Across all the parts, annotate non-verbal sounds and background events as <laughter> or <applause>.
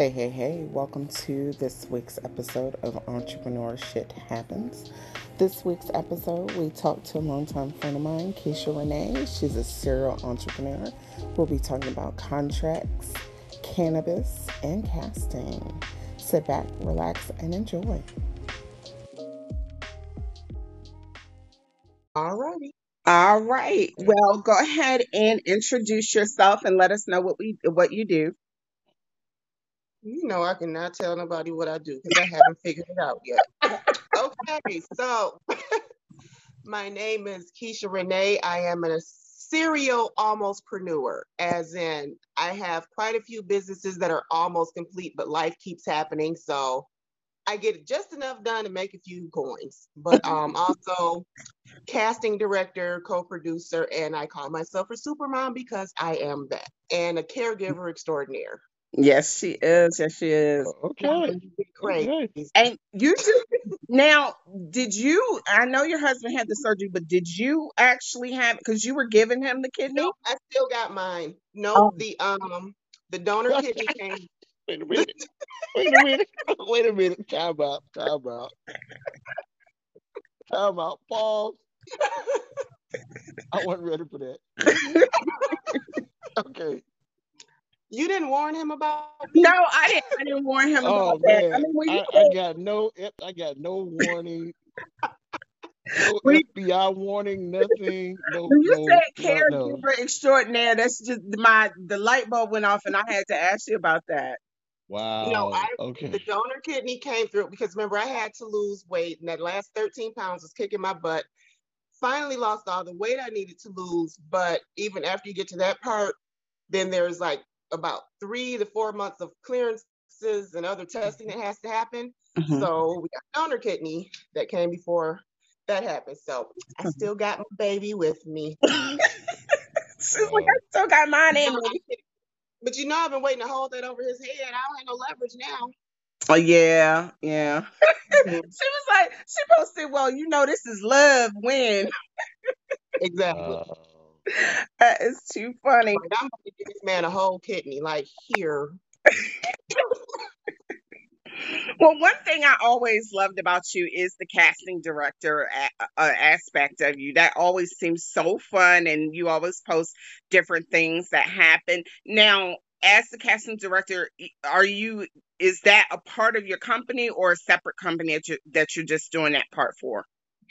Hey, hey, hey, welcome to this week's episode of Entrepreneur Shit Happens. This week's episode, we talked to a longtime friend of mine, Keisha René. She's a serial entrepreneur. We'll be talking about contracts, cannabis, and casting. Sit back, relax, and enjoy. All righty. All right. Well, go ahead and introduce yourself and let us know what we what you do. You know, I cannot tell nobody what I do because I haven't figured it out yet. okay, so <laughs> my name is Keisha René. I am a serial almostpreneur, as in I have quite a few businesses that are almost complete, but life keeps happening. So I get just enough done to make a few coins. But <laughs> um also casting director, co-producer, and I call myself a super mom because I am that, and a caregiver extraordinaire. Yes, she is. Yes, she is. Okay. Great. Okay. And you do now, did you I know your husband had the surgery, but did you actually have because you were giving him the kidney? No, I still got mine. No, Oh. the um the donor kidney came. Wait a minute. Wait a minute. <laughs> Wait a minute. Time out. Time out. Time out. Pause. <laughs> I wasn't ready for that. <laughs> okay. You didn't warn him about No, I didn't I didn't warn him Oh about that. man. I mean when I, you I got no I got no warning. No When- FBI warning, nothing. No, when you no, said no, no. extraordinaire, that's just my the light bulb went off and I had to ask you about that. Wow. No, I- okay. the donor kidney came through because remember I had to lose weight and that last 13 pounds was kicking my butt. Finally lost all the weight I needed to lose, but even after you get to that part, then there's like about three to four months of clearances and other testing that has to happen. Mhm. So we got donor kidney that came before that happened. So I Mhm. still got my baby with me. <laughs> She's like, I still got mine in me. But you know, I've been waiting to hold that over his head. I don't have no leverage now. Oh yeah, yeah. Mhm. <laughs> She was like, she posted, well, you know, this is love when. exactly. Wow. <laughs> That is too funny. Like, I'm going to give this man a whole kidney, like here. <laughs> Well, one thing I always loved about you is the casting director a- uh, aspect of you. That always seems so fun, and you always post different things that happen. Now, as the casting director, are you? Is that a part of your company or a separate company that you that you're just doing that part for?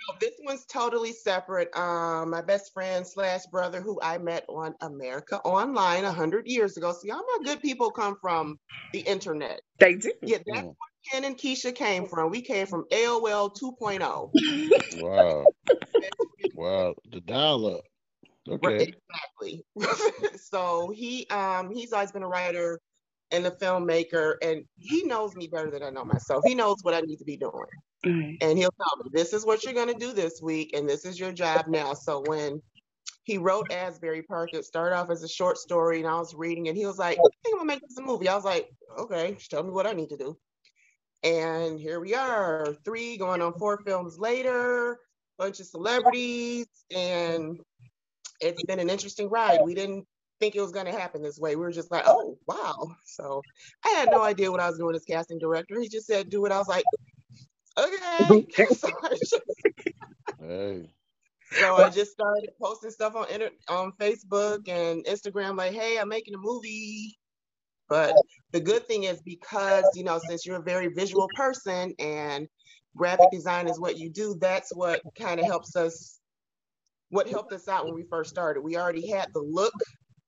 No, this one's totally separate. Um, my best friend slash brother, who I met on America Online a hundred years ago. See, all my good people come from the internet. They do. Yeah, that's Mm. where Ken and Keisha came from. We came from AOL 2.0. <laughs> Wow. Wow. The dial up. Okay. Exactly. <laughs> so he um he's always been a writer and a filmmaker, and he knows me better than I know myself. He knows what I need to be doing. Mhm. and he'll tell me this is what you're going to do this week and this is your job now. So when he wrote asbury park it started off as a short story and i was reading and he was like i think i'm gonna make this a movie. I was like okay just tell me what i need to do. And here we are three going on four films later bunch of celebrities and it's been an interesting ride. We didn't think it was going to happen this way. We were just like oh wow. So i had no idea what i was doing as casting director. He just said do it. I was like okay so I just Hey. so I just started posting stuff on inter- on Facebook and Instagram, like, "Hey, I'm making a movie." But the good thing is because you know, since you're a very visual person and graphic design is what you do, that's what kind of helps us. What helped us out when we first started, we already had the look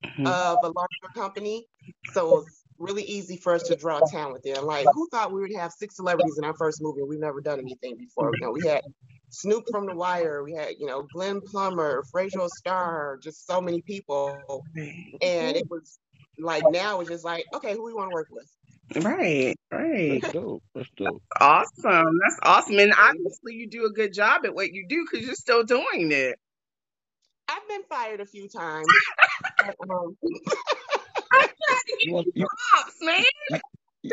Mhm. of a larger company, so it was really easy for us to draw talent there. Like, who thought we would have six celebrities in our first movie? We've never done anything before. You know, we had Snoop from The Wire, we had you know Glenn Plummer, Fraser Starr, just so many people, and it was like now it's just like, okay, who we want to work with? Right, right. That's dope. That's dope. Awesome. That's awesome. And obviously, you do a good job at what you do because you're still doing it. I've been fired a few times. <laughs> but, um, <laughs> You, want, you, Props, man.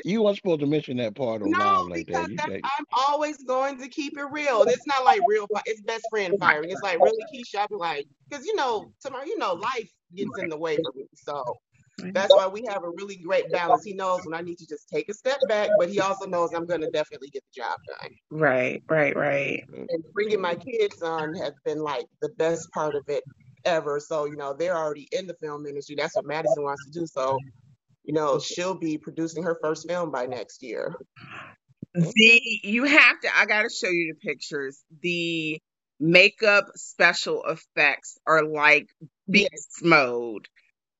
you weren't supposed to mention that part on no, live like because that. You that's, I'm always going to keep it real. It's not like real. fi- It's best friend firing. It's like really Keisha. I be like, because you know, tomorrow, you know, life gets in the way for me. So That's why we have a really great balance. He knows when I need to just take a step back, but he also knows I'm going to definitely get the job done. Right, right, right. And bringing my kids on has been like the best part of it ever. So, you know, they're already in the film industry. That's what Madison wants to do. So, you know, she'll be producing her first film by next year. The you have to I gotta show you the pictures. The makeup special effects are like beast mode.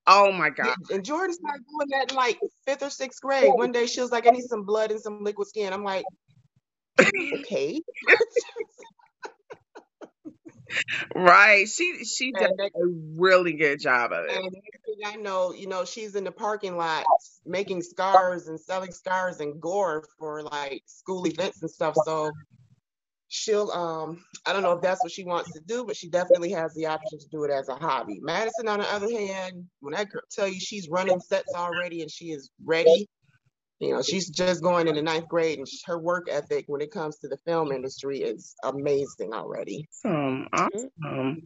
Oh my god. And Jordan started doing that in like fifth or sixth grade. One day she was like, I need some blood and some liquid skin. I'm like, <laughs> okay. <laughs> right. She she does a really good job of it. And I know, you know, she's in the parking lot making scars and selling scars and gore for like school events and stuff. So she'll um I don't know if that's what she wants to do, but she definitely has the option to do it as a hobby. Madison, on the other hand, when I tell you she's running sets already and she is ready, you know, she's just going in the ninth grade, and her work ethic when it comes to the film industry is amazing already. Awesome, mm-hmm. awesome.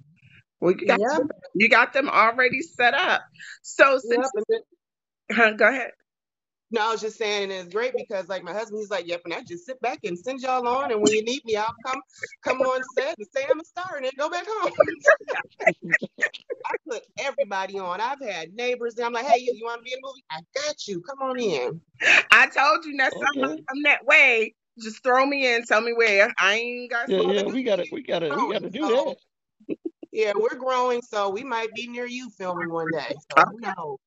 Well, you got, yep. them, you got them already set up. So since yep. huh, go ahead. No, I was just saying, and it's great because like my husband, he's like, "Yep," and I just sit back and send y'all on, and when you need me, I'll come come on set and say I'm a star, and then go back home. <laughs> I put everybody on. I've had neighbors, and I'm like, "Hey, you, you want to be in a movie? I got you. Come on in." I told you next okay. time I'm that way. Just throw me in. Tell me where. I ain't got. Yeah, yeah, we gotta, we gotta, we gotta do oh, so, that. Yeah, we're growing, so we might be near you filming one day. So who knows?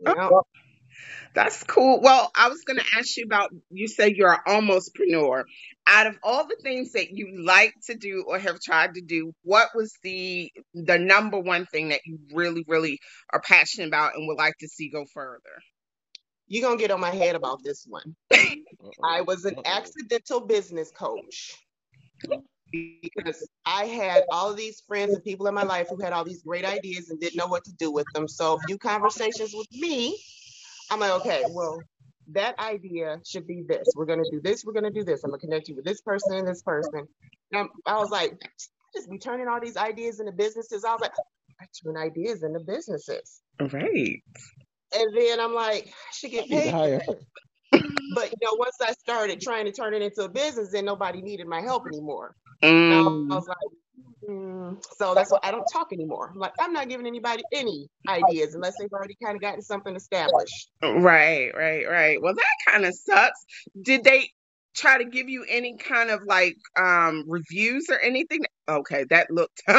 You know? That's cool. Well, I was going to ask you about you say you're an almostpreneur. Out of all the things that you like to do or have tried to do, what was the the number one thing that you really really are passionate about and would like to see go further? You're going to get on my head about this one. I was an accidental business coach because I had all these friends and people in my life who had all these great ideas and didn't know what to do with them. So, a few conversations with me I'm like, okay, well, that idea should be this. We're gonna do this. We're gonna do this. I'm gonna connect you with this person and this person. And I was like, just be turning all these ideas into businesses. I was like, I turn ideas into businesses. Right. And then I'm like, I should get paid. <laughs> but you know, once I started trying to turn it into a business, then nobody needed my help anymore. Mm. I was like, Mm, so that's why I don't talk anymore. Like I'm not giving anybody any ideas unless they've already kind of gotten something established. Right, right, right. Well, that kind of sucks. Did they try to give you any kind of like um reviews or anything? Okay, that looked. <laughs> you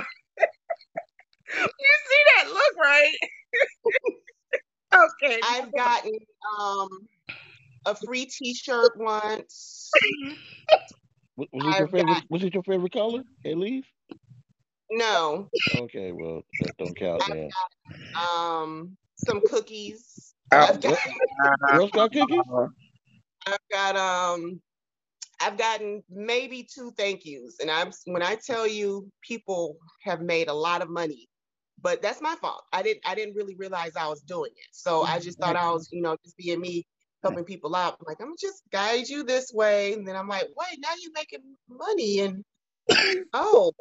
see that look, right? <laughs> okay. I've <laughs> gotten um a free T-shirt once. Was it your favorite? Got, was it your favorite color? At least. No. Okay, well that don't count then. Um, some cookies. Oh, I've got, Girl Scout cookies. I've got um, I've gotten maybe two thank yous, and I'm when I tell you people have made a lot of money, but that's my fault. I didn't I didn't really realize I was doing it, so I just thought I was you know just being me helping people out. I'm like I'm just guide you this way, and then I'm like, wait, now you're making money, and oh,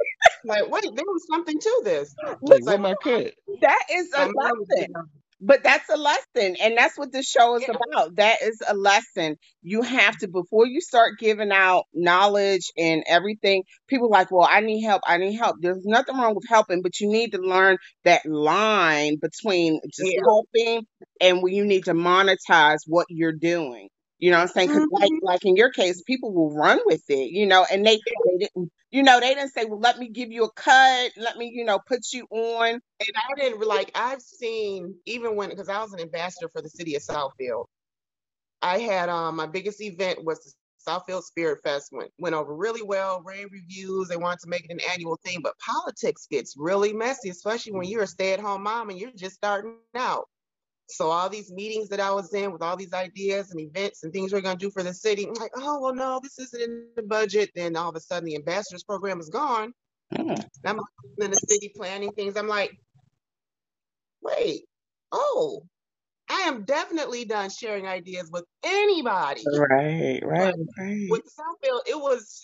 like wait, there was something to this. Like, like my kid. That is a lesson. But that's a lesson, and that's what the show is yeah. about. That is a lesson. You have to before you start giving out knowledge and everything. People like, well, I need help. I need help. There's nothing wrong with helping, but you need to learn that line between just yeah. helping and when you need to monetize what you're doing. You know what I'm saying? Because like mm-hmm. like in your case, people will run with it, you know, and they they didn't, you know, they didn't say, well, let me give you a cut, let me, you know, put you on. And I didn't like I've seen even when because I was an ambassador for the city of Southfield. I had um my biggest event was the Southfield Spirit Fest went went over really well, rave reviews. They wanted to make it an annual thing, but politics gets really messy, especially when you're a stay-at-home mom and you're just starting out. So all these meetings that I was in with all these ideas and events and things we're going to do for the city, I'm like, oh well, no, this isn't in the budget. Then all of a sudden, the ambassadors program is gone. Mm. I'm in the city planning things. I'm like, wait, oh, I am definitely done sharing ideas with anybody. Right, right, right. With Southfield, it was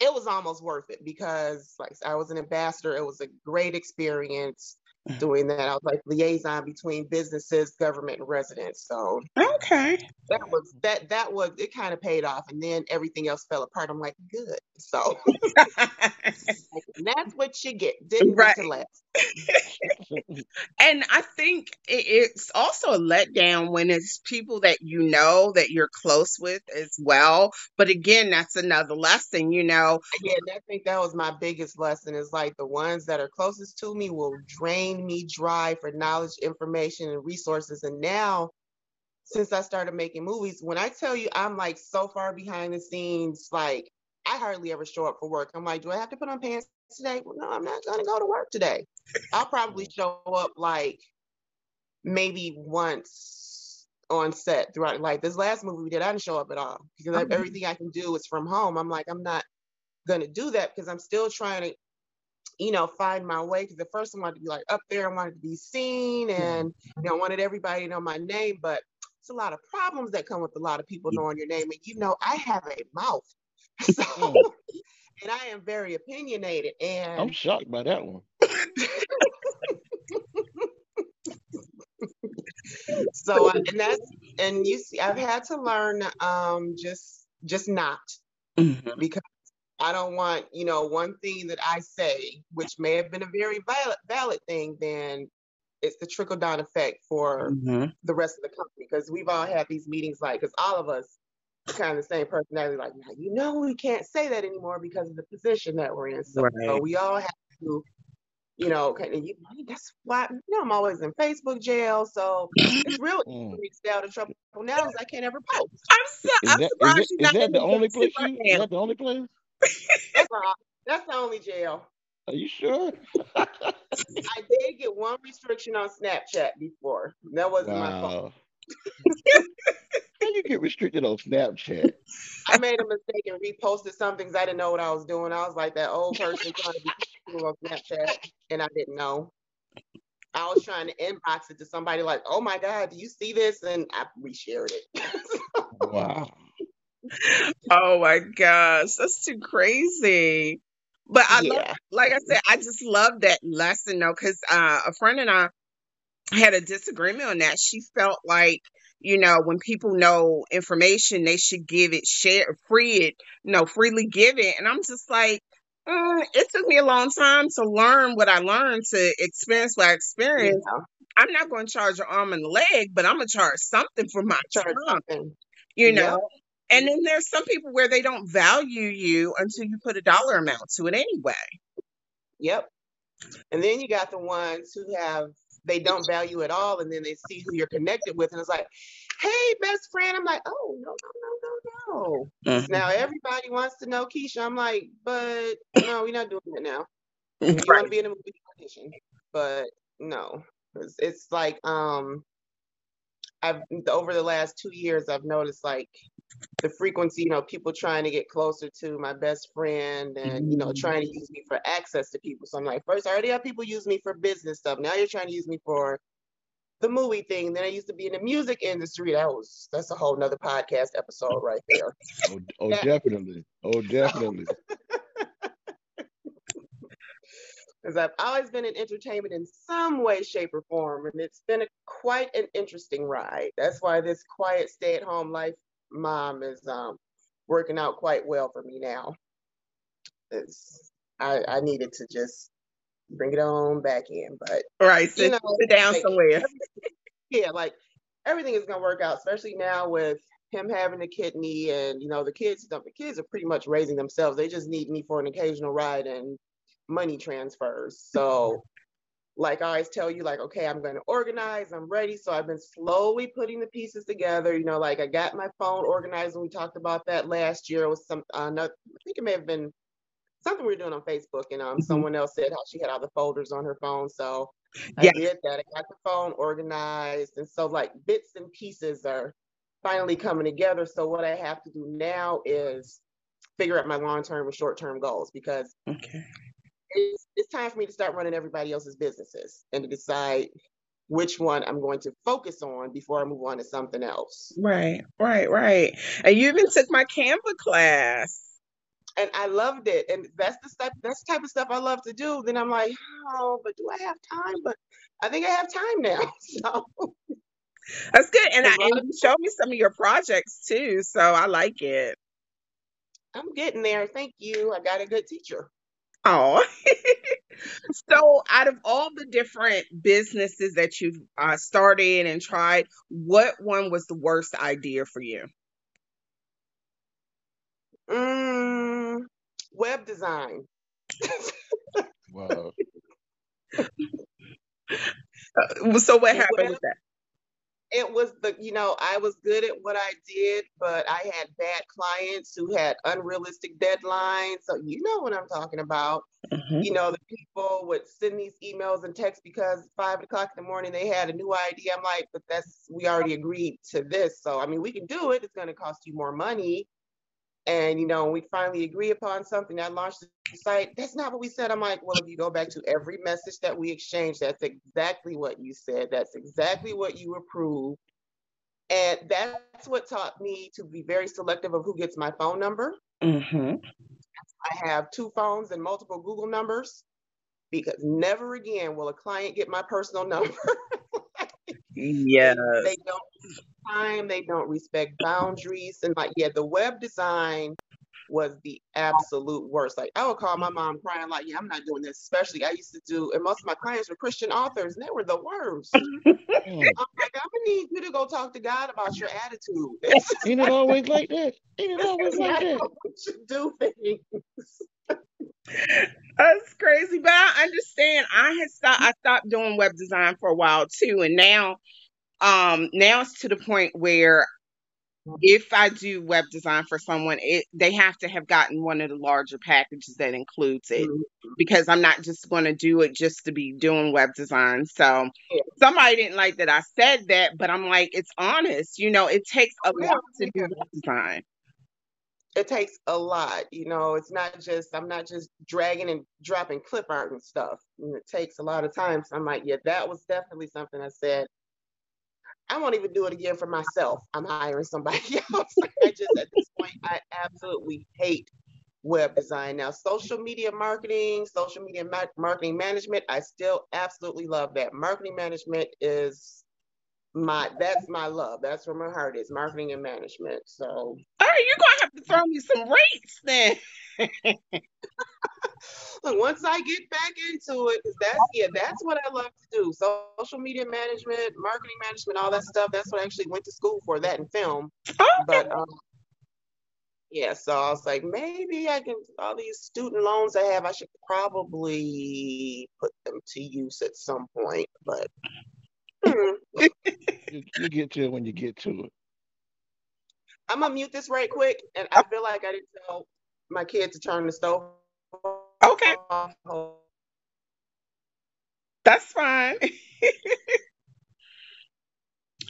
it was almost worth it because like I was an ambassador. It was a great experience. <laughs> doing that. I was like liaison between businesses, government, and residents. So Okay. that was that that was it kind of paid off and then everything else fell apart. I'm like, good. So <laughs> <laughs> that's what you get. Didn't Right. get to last. <laughs> And I think it's also a letdown when it's people that you know that you're close with as well. But again, that's another lesson, you know. Yeah, I think that was my biggest lesson is like the ones that are closest to me will drain me dry for knowledge, information, and resources. And now, since I started making movies, when I tell you I'm like so far behind the scenes, like I hardly ever show up for work. I'm like, do I have to put on pants today? Well, no, I'm not gonna go to work today. I'll probably show up like maybe once on set throughout like this last movie we did, I didn't show up at all because Mhm. everything I can do is from home. I'm like, I'm not gonna do that because I'm still trying to, you know, find my way. Because at first I wanted to be like up there, I wanted to be seen, and you know, I wanted everybody to know my name. But it's a lot of problems that come with a lot of people knowing your name, and you know, I have a mouth, <laughs> so Mm. and I am very opinionated, and I'm shocked by that one. <laughs> so I- and that's and you see, I've had to learn um just just not Mhm. because I don't want, you know, one thing that I say, which may have been a very valid, valid thing, then it's the trickle down effect for Mhm. the rest of the company. Because we've all had these meetings, like, because all of us are kind of the same personality, like, now, you know, we can't say that anymore because of the position that we're in. So, so Right. we all have to, you know, kind of, you, that's why, you know, I'm always in Facebook jail. So it's <laughs> real easy Mm. for me to stay out of trouble now is I can't ever post. I'm so Is I'm that is surprised it you're is not that in the the only guilty place right you? Is that the only place? <laughs> That's all. That's the only jail. Are you sure? I did get one restriction on Snapchat before. That wasn't my fault. <laughs> wow. How you get restricted on Snapchat? I made a mistake and reposted some things I didn't know what I was doing. I was like that old person trying to be cool on Snapchat, and I didn't know. I was trying to inbox it to somebody like, "Oh my God, do you see this?" And I reshared it. Wow. <laughs> Oh my gosh, that's too crazy. But I love, like I said, I just love that lesson though, because uh, a friend and I had a disagreement on that. She felt like, you know, when people know information, they should give it, share, free it, you know, freely give it. And I'm just like, mm, it took me a long time to learn what I learned, to experience what I yeah. experienced. I'm not going to charge an arm and a leg, but I'm going to charge something for my Charge time, something. you know? And then there's some people where they don't value you until you put a dollar amount to it anyway. yep. And then you got the ones who have they don't value at all, and then they see who you're connected with, and it's like, "Hey, best friend." I'm like, "Oh no, no, no, no, no." Mhm. Now everybody wants to know Keisha. I'm like, but no, we're not doing that now. <laughs> You want to be in a movie audition, but no, it's, it's like um, I've over the last two years, I've noticed like the frequency, you know, people trying to get closer to my best friend, and you know, Mhm. trying to use me for access to people. So I'm like, first, I already have people use me for business stuff. Now you're trying to use me for the movie thing. Then I used to be in the music industry. That was that's a whole nother podcast episode right there. <laughs> Oh, oh, definitely. Oh, definitely. <laughs> because I've always been in entertainment in some way, shape, or form, and it's been a, quite an interesting ride. That's why this quiet stay-at-home life mom is um, working out quite well for me now. It's, I, I needed to just bring it on back in, but Right. you Sit, know, sit down like somewhere. yeah, like everything is gonna work out, especially now with him having a kidney and you know the kids the kids are pretty much raising themselves. They just need me for an occasional ride and money transfers. So like I always tell you, like, okay, I'm gonna organize, I'm ready. So I've been slowly putting the pieces together. You know, like I got my phone organized and we talked about that last year. It was some uh, no, I think it may have been something we were doing on Facebook and um Mhm. someone else said how she had all the folders on her phone. So I did that. I got the phone organized. And so like bits and pieces are finally coming together. So what I have to do now is figure out my long-term and short-term goals because Okay. It's, it's time for me to start running everybody else's businesses and to decide which one I'm going to focus on before I move on to something else. Right. Right. Right. And you even took my Canva class. and I loved it. And that's the stuff that's the type of stuff I love to do. Then I'm like, oh, but do I have time? But I think I have time now. <laughs> So That's good. And, I, and you showed me some of your projects too. So I like it. I'm getting there. Thank you. I got a good teacher. Oh, <laughs> so out of all the different businesses that you've uh, started and tried, what one was the worst idea for you? Mm, web design. Wow. <laughs> Uh, so what happened Web with that? It was the you know i was good at what i did but i had bad clients who had unrealistic deadlines. So you know what i'm talking about. Mhm. you know the people would send these emails and texts because five o'clock in the morning they had a new idea. I'm like but that's we already agreed to this. So i mean we can do it. It's going to cost you more money and you know we finally agree upon something i launched the site that's not what we said. I'm like well if you go back to every message that we exchanged that's exactly what you said that's exactly what you approved and that's what taught me to be very selective of who gets my phone number. Mhm. i have two phones and multiple google numbers because never again will a client get my personal number <laughs> Yes. they don't respect time they don't respect boundaries and like yeah the web design was the absolute worst like i would call my mom crying like yeah i'm not doing this especially i used to do and most of my clients were christian authors and they were the worst <laughs> Mm. i'm like i'm gonna need you to go talk to god about your attitude Ain't it always like that? Ain't it always <laughs> That's like not that? how we should do things That's crazy, but I understand. I had stopped. I stopped doing web design for a while too, and now, um, now it's to the point where if I do web design for someone, it they have to have gotten one of the larger packages that includes it because I'm not just going to do it just to be doing web design. So Yeah. somebody didn't like that I said that, but I'm like, it's honest. You know, it takes a lot to do web design. It takes a lot you know it's not just i'm not just dragging and dropping clip art and stuff And it takes a lot of time so i'm like yeah that was definitely something i said i won't even do it again for myself i'm hiring somebody <laughs> else. I just at this point i absolutely hate web design. Now social media marketing social media ma- marketing management i still absolutely love that. Marketing management is my that's my love that's where my heart is marketing and management so All right, you're gonna have to throw me some rates then. <laughs> Look, once I get back into it, 'cause that's yeah, that's what I love to do. Social media management, marketing management, all that stuff. That's what I actually went to school for, that and film. Okay. But um, yeah, so I was like, maybe I can all these student loans I have, I should probably put them to use at some point. But <laughs> You, you get to it when you get to it. I'm gonna mute this right quick, and I feel like I didn't tell my kid to turn the stove Okay, off. that's fine.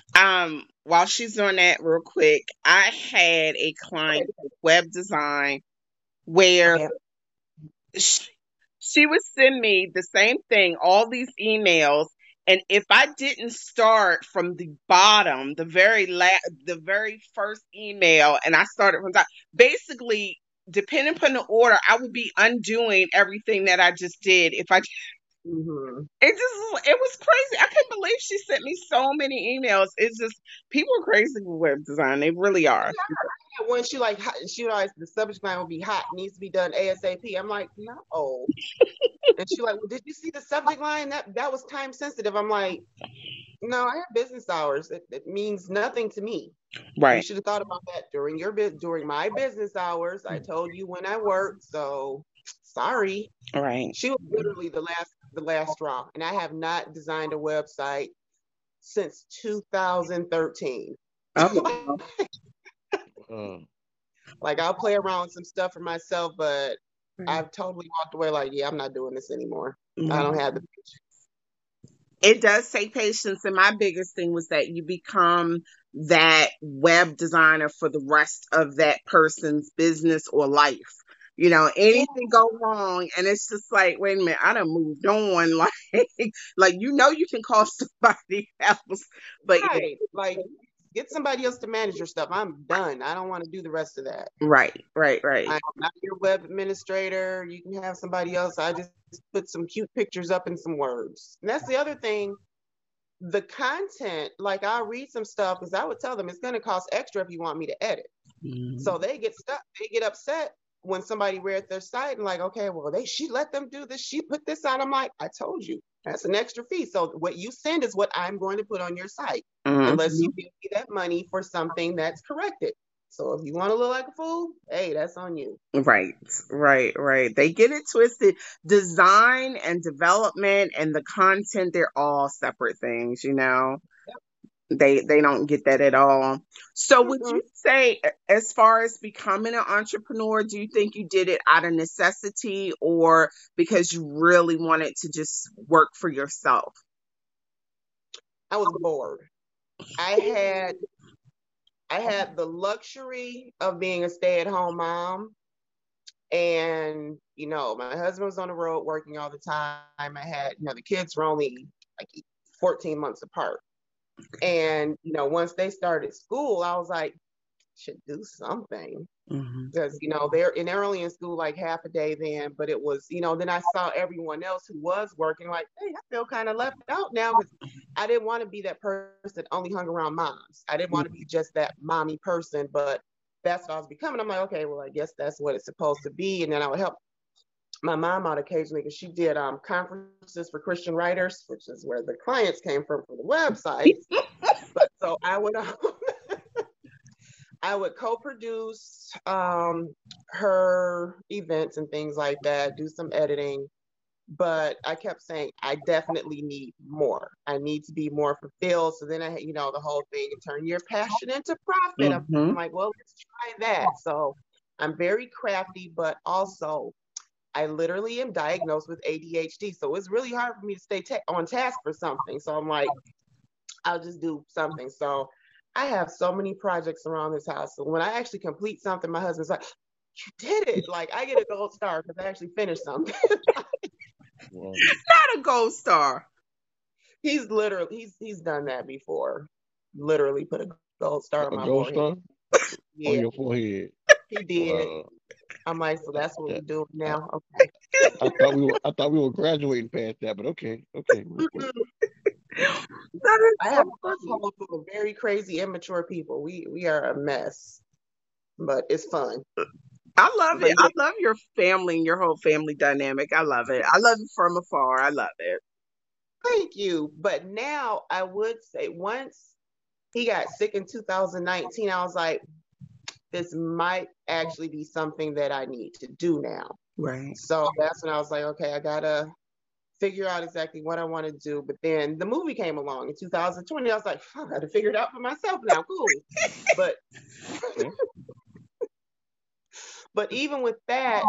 <laughs> um, while she's doing that real quick, I had a client web design where Okay. she, she would send me the same thing, all these emails, and if I didn't start from the bottom, the very la- the very first email, and I started from top, basically, depending upon the order, I would be undoing everything that I just did if I hmm it just it was crazy. I couldn't believe she sent me so many emails. It's just people are crazy with web design. They really are. when she like she realized the subject line will be hot needs to be done ASAP. I'm like, no. and she like, well, did you see the subject line? That that was time sensitive. I'm like, no, I have business hours. It, it means nothing to me. Right. You should have thought about that during your bus during my business hours. I told you when I worked, so sorry. Right. She was literally the last the last straw, and I have not designed a website since 2013. Oh, <laughs> Like I'll play around with some stuff for myself, but Right. I've totally walked away like, yeah, I'm not doing this anymore. I Mhm. don't have the patience. It does take patience, and my biggest thing was that you become that web designer for the rest of that person's business or life. You know, anything go wrong, and it's just like, wait a minute, I done moved on. <laughs> Like, like you know, you can call <laughs> somebody else, but right. Like get somebody else to manage your stuff. I'm done. I don't want to do the rest of that. Right, right, right. I'm not your web administrator. You can have somebody else. I just put some cute pictures up and some words. And that's the other thing. The content, like I'll read some stuff because I would tell them it's going to cost extra if you want me to edit. Mhm. So they get stuck. They get upset when somebody read their site and like, okay, well, they she let them do this. She put this on. I'm like, I told you that's an extra fee. So what you send is what I'm going to put on your site Mhm. unless you give me that money for something that's corrected. So if you want to look like a fool, hey, that's on you. Right, right, right. They get it twisted. Design and development and the content, they're all separate things, you know. They they don't get that at all. So would Mm-mm. you say as far as becoming an entrepreneur, do you think you did it out of necessity or because you really wanted to just work for yourself? I was bored. I had I had the luxury of being a stay-at-home mom. And, you know, my husband was on the road working all the time. I had, you know, the kids were only like 14 months apart. And, you know, once they started school, I was like, should do something. Mhm. because you know they're and they're only in school like half a day then but it was you know then i saw everyone else who was working like hey i feel kind of left out now because i didn't want to be that person that only hung around moms. I didn't want to be just that mommy person but that's what i was becoming. I'm like okay well i guess that's what it's supposed to be and then i would help my mom out occasionally because she did um, conferences for christian writers which is where the clients came from for the website <laughs> but so i would um, <laughs> I would co-produce um, her events and things like that, do some editing. But I kept saying, I definitely need more. I need to be more fulfilled. So then I, you know, the whole thing, turn your passion into profit. I'm, Mhm. I'm like, well, let's try that. So I'm very crafty, but also I literally am diagnosed with ADHD. So it's really hard for me to stay ta- on task for something. So I'm like, I'll just do something. So I have so many projects around this house. So when I actually complete something, my husband's like, You did it. Like I get a gold star because I actually finished something. <laughs> Well, Not a gold star. he's literally he's he's done that before. Literally put a gold star a on my gold forehead. star <laughs> Yeah, on your forehead. he did. Wow. I'm like, so that's what Yeah. we're doing now. Okay. I thought we were I thought we were graduating past that, but okay, okay. That is I have so a funny. household of very crazy, immature people. We we are a mess, but it's fun. I love But it. I love your family and your whole family dynamic. I love it. I love it from afar. I love it. Thank you. But now I would say once he got sick in 2019, I was like, this might actually be something that I need to do now. Right. So that's when I was like, okay, I gotta figure out exactly what I want to do. But then the movie came along in 2020. I was like, I gotta figure it out for myself now. Cool. <laughs> But <laughs> but even with that,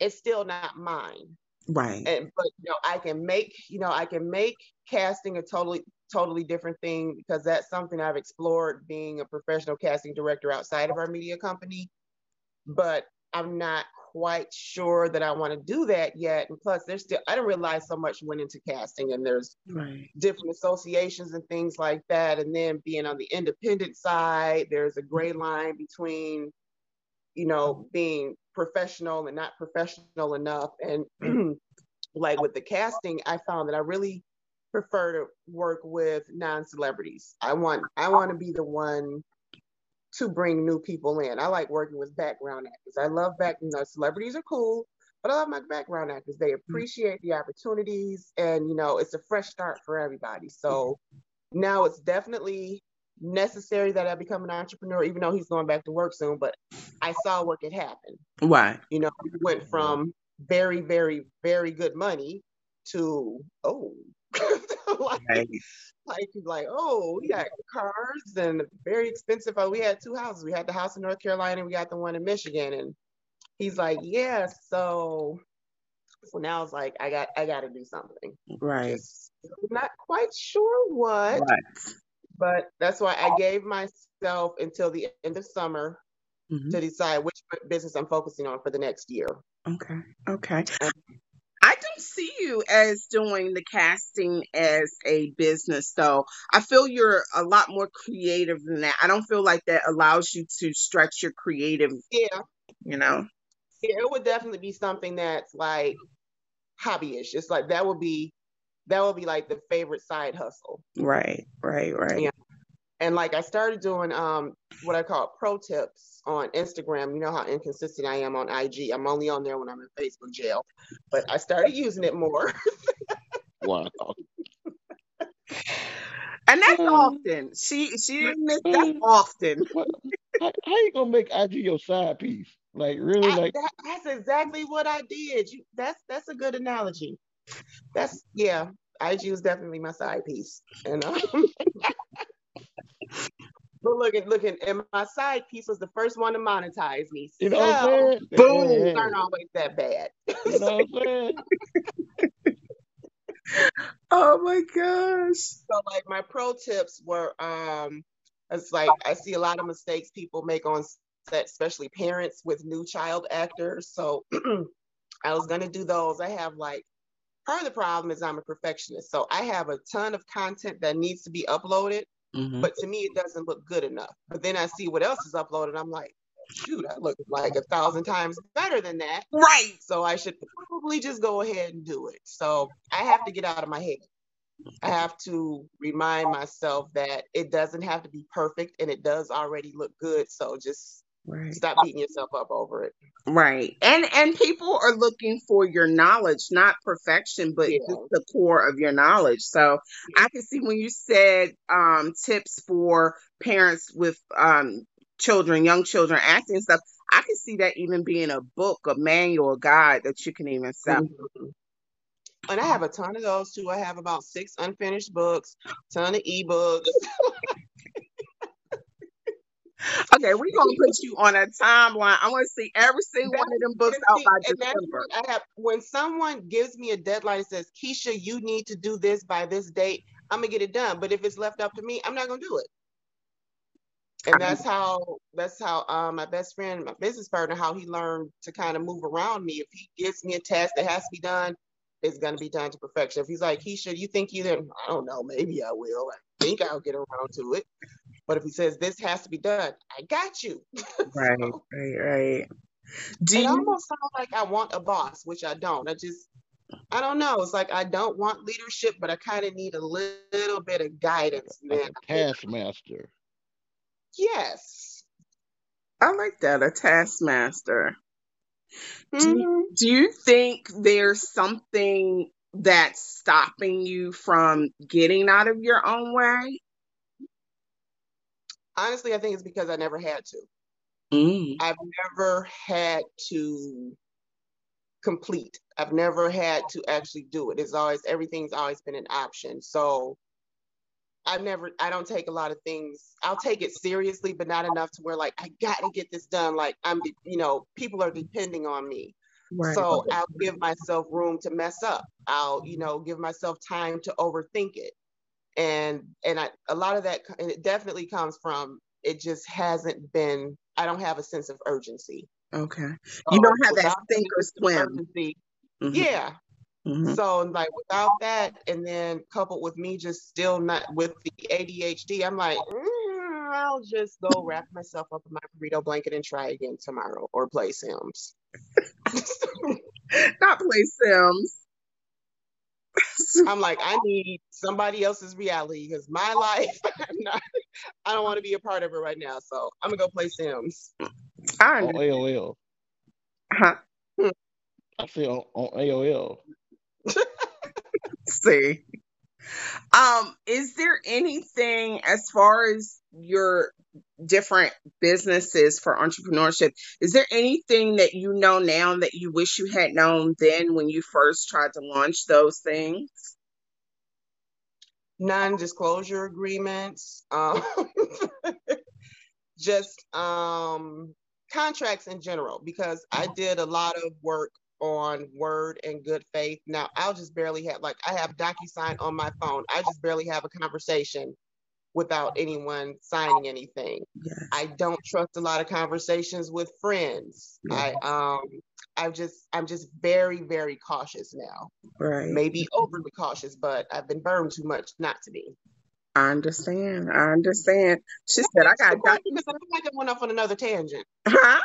it's still not mine. Right. and but you know i can make you know i can make casting a totally totally different thing because that's something i've explored being a professional casting director outside of our media company. But i'm not quite sure that i want to do that yet. And plus there's still i didn't realize so much went into casting and there's Right. different associations and things like that. And then being on the independent side there's a gray line between you know being professional and not professional enough. And <clears throat> like with the casting i found that i really prefer to work with non-celebrities. I want i want to be the one to bring new people in. I like working with background actors. I love back you know celebrities are cool but i love my background actors. They mm-hmm. appreciate the opportunities and you know it's a fresh start for everybody. So now it's definitely necessary that i become an entrepreneur even though he's going back to work soon but i saw what could happen. Right. you know, we went from very, very, very good money to oh, <laughs> like, Right. like like oh, we got cars and very expensive. Oh, we had two houses. We had the house in North Carolina, and we got the one in Michigan. And he's like, yeah, so so now it's like I got I got to do something. Right. Just not quite sure what, Right. but that's why I gave myself until the end of summer Mhm. to decide which business I'm focusing on for the next year. Okay. Okay. Do see you as doing the casting as a business, though. I feel you're a lot more creative than that. I don't feel like that allows you to stretch your creative, Yeah, you know? yeah, it would definitely be something that's like hobbyish. It's like that would be that would be like the favorite side hustle. Right, right, right. Yeah. And like I started doing um what I call pro tips on Instagram. You know how inconsistent I am on IG. I'm only on there when I'm in Facebook jail. But I started using it more. Wow. And that's Um, often. She she didn't miss that um, often. What, how, how you gonna make IG your side piece? Like really? I, Like that, that's exactly what I did. You that's that's a good analogy. That's yeah. IG was definitely my side piece. And um, <laughs> but look at looking and my side piece was the first one to monetize me. you know what I'm So saying? Boom. Yeah, aren't always that bad. You know what I'm <laughs> saying? Oh my gosh. So like my pro tips were um it's like I see a lot of mistakes people make on set, especially parents with new child actors. So <clears throat> I was gonna do those. I have like part of the problem is I'm a perfectionist. So I have a ton of content that needs to be uploaded, Mhm. but to me it doesn't look good enough. But then I see what else is uploaded. I'm like, shoot, I look like a thousand times better than that. Right. So I should probably just go ahead and do it. So I have to get out of my head. I have to remind myself that it doesn't have to be perfect and it does already look good. So just Right. stop beating yourself up over it. Right. And and people are looking for your knowledge, not perfection, but Yeah. just the core of your knowledge. So I can see when you said um tips for parents with um children, young children acting stuff, I can see that even being a book, a manual, a guide that you can even sell. Mhm. And I have a ton of those too. I have about six unfinished books, ton of ebooks. <laughs> Okay, we're gonna put you on a timeline. I want to see every single one of them books out by and December. I have when someone gives me a deadline and says, Keisha, you need to do this by this date, I'm gonna get it done. But if it's left up to me, I'm not gonna do it. And that's how that's how um my best friend, my business partner, how he learned to kind of move around me. If he gives me a task that has to be done, it's gonna be done to perfection. If he's like, Keisha, you think you then I don't know, maybe I will. I think I'll get around to it. But if he says this has to be done, I got you. <laughs> Right, So- right, right. Do it you almost sounds like I want a boss, which I don't. I just, I don't know. It's like I don't want leadership, but I kind of need a little bit of guidance, Like man. a taskmaster. Yes. I like that, a taskmaster. Mhm. Do you think there's something that's stopping you from getting out of your own way? Honestly, I think it's because I never had to. Mm. I've never had to complete. I've never had to actually do it. It's always everything's always been an option. So I've never I don't take a lot of things. I'll take it seriously, but not enough to where like I gotta get this done. Like I'm you know, people are depending on me. Right. So I'll give myself room to mess up. I'll, you know, give myself time to overthink it. And and I a lot of that and it definitely comes from it just hasn't been I don't have a sense of urgency. Okay. You So don't have that sink or swim. urgency, Mhm, yeah. mhm. So like without that and then coupled with me just still not with the ADHD, I'm like, "Mm, I'll just go <laughs> wrap myself up in my burrito blanket and try again tomorrow or play Sims. <laughs> Not play Sims. I'm like, I need somebody else's reality because my <laughs> life, I'm not, I don't want to be a part of it right now. So I'm gonna go play Sims. I On understand. AOL. Huh? I say on, on AOL. <laughs> See. Um, is there anything as far as your different businesses for entrepreneurship, is there anything that you know now that you wish you had known then when you first tried to launch those things? Non-disclosure agreements, um, <laughs> just um, contracts in general, because I did a lot of work on Word and Good Faith. Now I'll just barely have like I have DocuSign on my phone. I just barely have a conversation without anyone signing anything. Yes. I don't trust a lot of conversations with friends. I um I just I'm just very very cautious now. Right. Maybe overly cautious, but I've been burned too much not to be. I understand. I understand. She said, I got Because I feel like I went off on another tangent. Huh?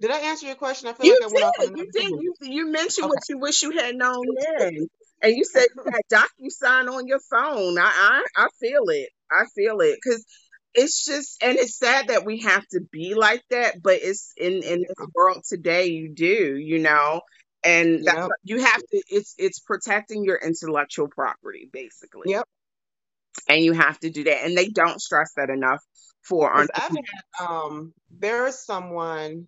Did I answer your question? I feel You like I went off on did. another You did. tangent. You, you mentioned Okay. what you wish you had known then. And you said you had DocuSign on your phone. I, I, I feel it. I feel it. Because it's just, and it's sad that we have to be like that, but it's in, in this world today, you do, you know? And that's, Yep. you have to, it's, it's protecting your intellectual property, basically. Yep. And you have to do that. And they don't stress that enough for our I've had um there is someone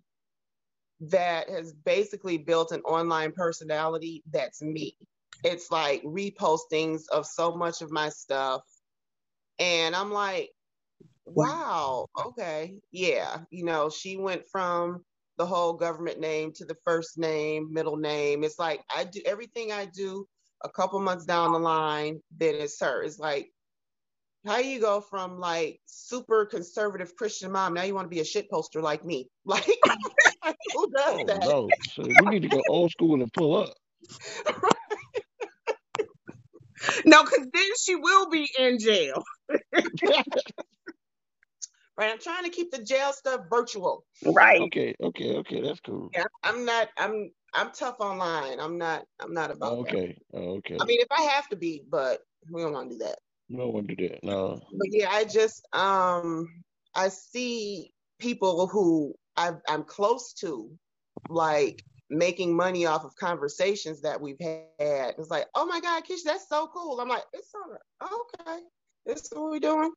that has basically built an online personality that's me. It's like repostings of so much of my stuff. And I'm like, wow, okay. Yeah. You know, she went from the whole government name to the first name, middle name. It's like I do everything I do a couple months down the line, then it's her. It's like how you go from like super conservative Christian mom now you want to be a shit poster like me? <laughs> Like who does Oh that? no. So we need to go <laughs> old school and pull up. <laughs> no, because then she will be in jail. <laughs> Right? I'm trying to keep the jail stuff virtual. Right. okay, okay, okay, that's cool. Yeah, I'm not. I'm. I'm tough online. I'm not. I'm not about that. Okay, okay. I mean, if I have to be, but we don't want to do that. no one do that. No. But yeah, I just um I see people who i I'm close to, like making money off of conversations that we've had. It's like, oh my God, Kish, that's so cool. I'm like, it's all right. Okay, this is what we're doing.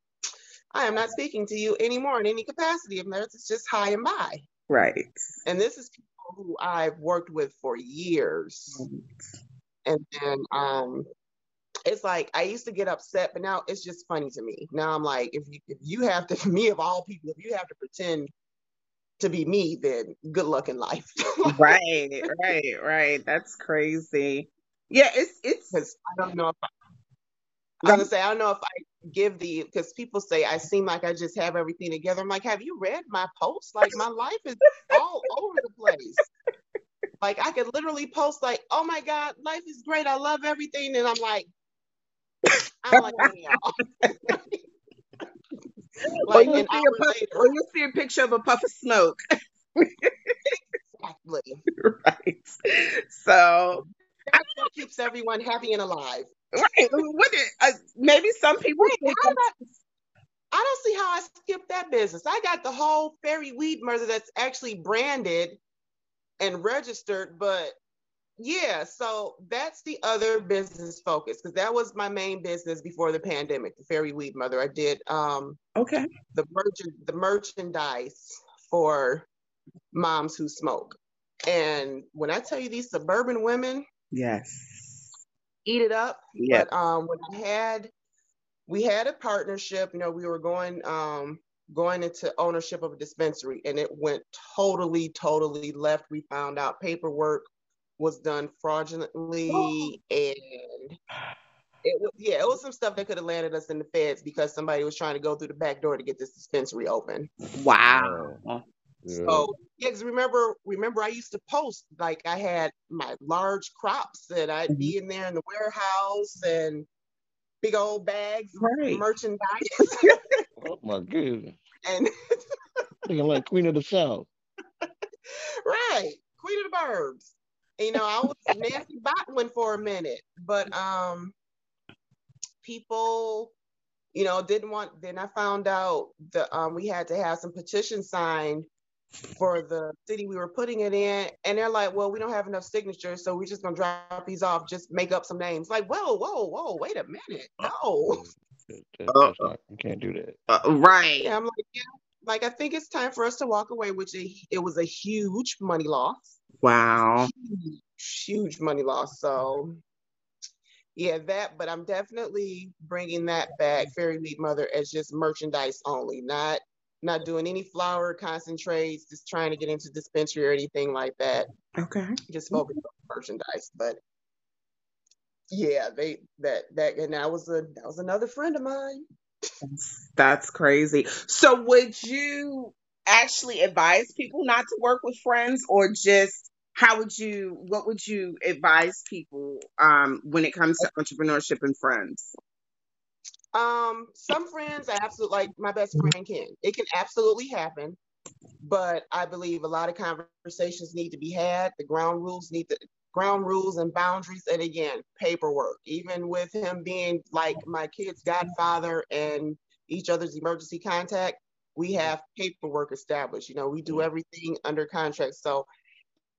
I am not speaking to you anymore in any capacity. Of theirs, it's just hi and bye. Right. And this is people who I've worked with for years. And then um it's like I used to get upset, but now it's just funny to me. Now I'm like, if you if you have to <laughs> me of all people, if you have to pretend to be me, then good luck in life. <laughs> right, right, right. That's crazy. Yeah, it's it's I don't know if I, I was gonna say I don't know if I give the because people say I seem like I just have everything together. I'm like, have you read my posts? Like my life is all over the place. Like I could literally post like, oh my God, life is great. I love everything. And I'm like, I don't like any of y'all. like you see a puff, or you see a picture of a puff of smoke. <laughs> exactly. right. So That's what keeps everyone happy and alive. right. What is, uh, maybe some people Wait, think how that's- I, I don't see how I skipped that business. I got the whole fairy weed mother that's actually branded and registered, but yeah, so that's the other business focus because that was my main business before the pandemic, the fairy weed mother. I did um okay. the merchant the merchandise for moms who smoke. And when I tell you these suburban women Yes. eat it up, Yeah. but um when I had we had a partnership, you know, we were going um going into ownership of a dispensary and it went totally, totally left. We found out paperwork was done fraudulently and it was yeah, it was some stuff that could have landed us in the feds because somebody was trying to go through the back door to get this dispensary open. Wow. Yeah. So yeah, 'cause remember, remember I used to post like I had my large crops and I'd be in there in the warehouse and big old bags of Right. merchandise <laughs> oh my goodness. and <laughs> Looking like Queen of the South. right, queen of the burbs. You know, I was Nancy Botwin for a minute, but um, people, you know, didn't want. Then I found out that um, we had to have some petition signed for the city we were putting it in, and they're like, "Well, we don't have enough signatures, so we're just gonna drop these off. Just make up some names." Like, whoa, whoa, whoa, wait a minute, no. That- that- not, you can't do that. Uh, right. Yeah, I'm like, yeah, like I think it's time for us to walk away, which it, it was a huge money loss. Wow. huge, huge money loss. So, yeah, that. But I'm definitely bringing that back, Fairy Weed Mother, as just merchandise only, not not doing any flower concentrates, just trying to get into dispensary or anything like that. Okay. Just focus on merchandise. But yeah, they that that and that was a that was another friend of mine. That's crazy. So would you actually advise people not to work with friends or just how would you what would you advise people um when it comes to entrepreneurship and friends? Um, some friends I absolutely like my best friend can. It can absolutely happen, but I believe a lot of conversations need to be had. The ground rules need to ground rules and boundaries and again paperwork even with him being like my kid's godfather and each other's emergency contact we have paperwork established you know we do everything under contract so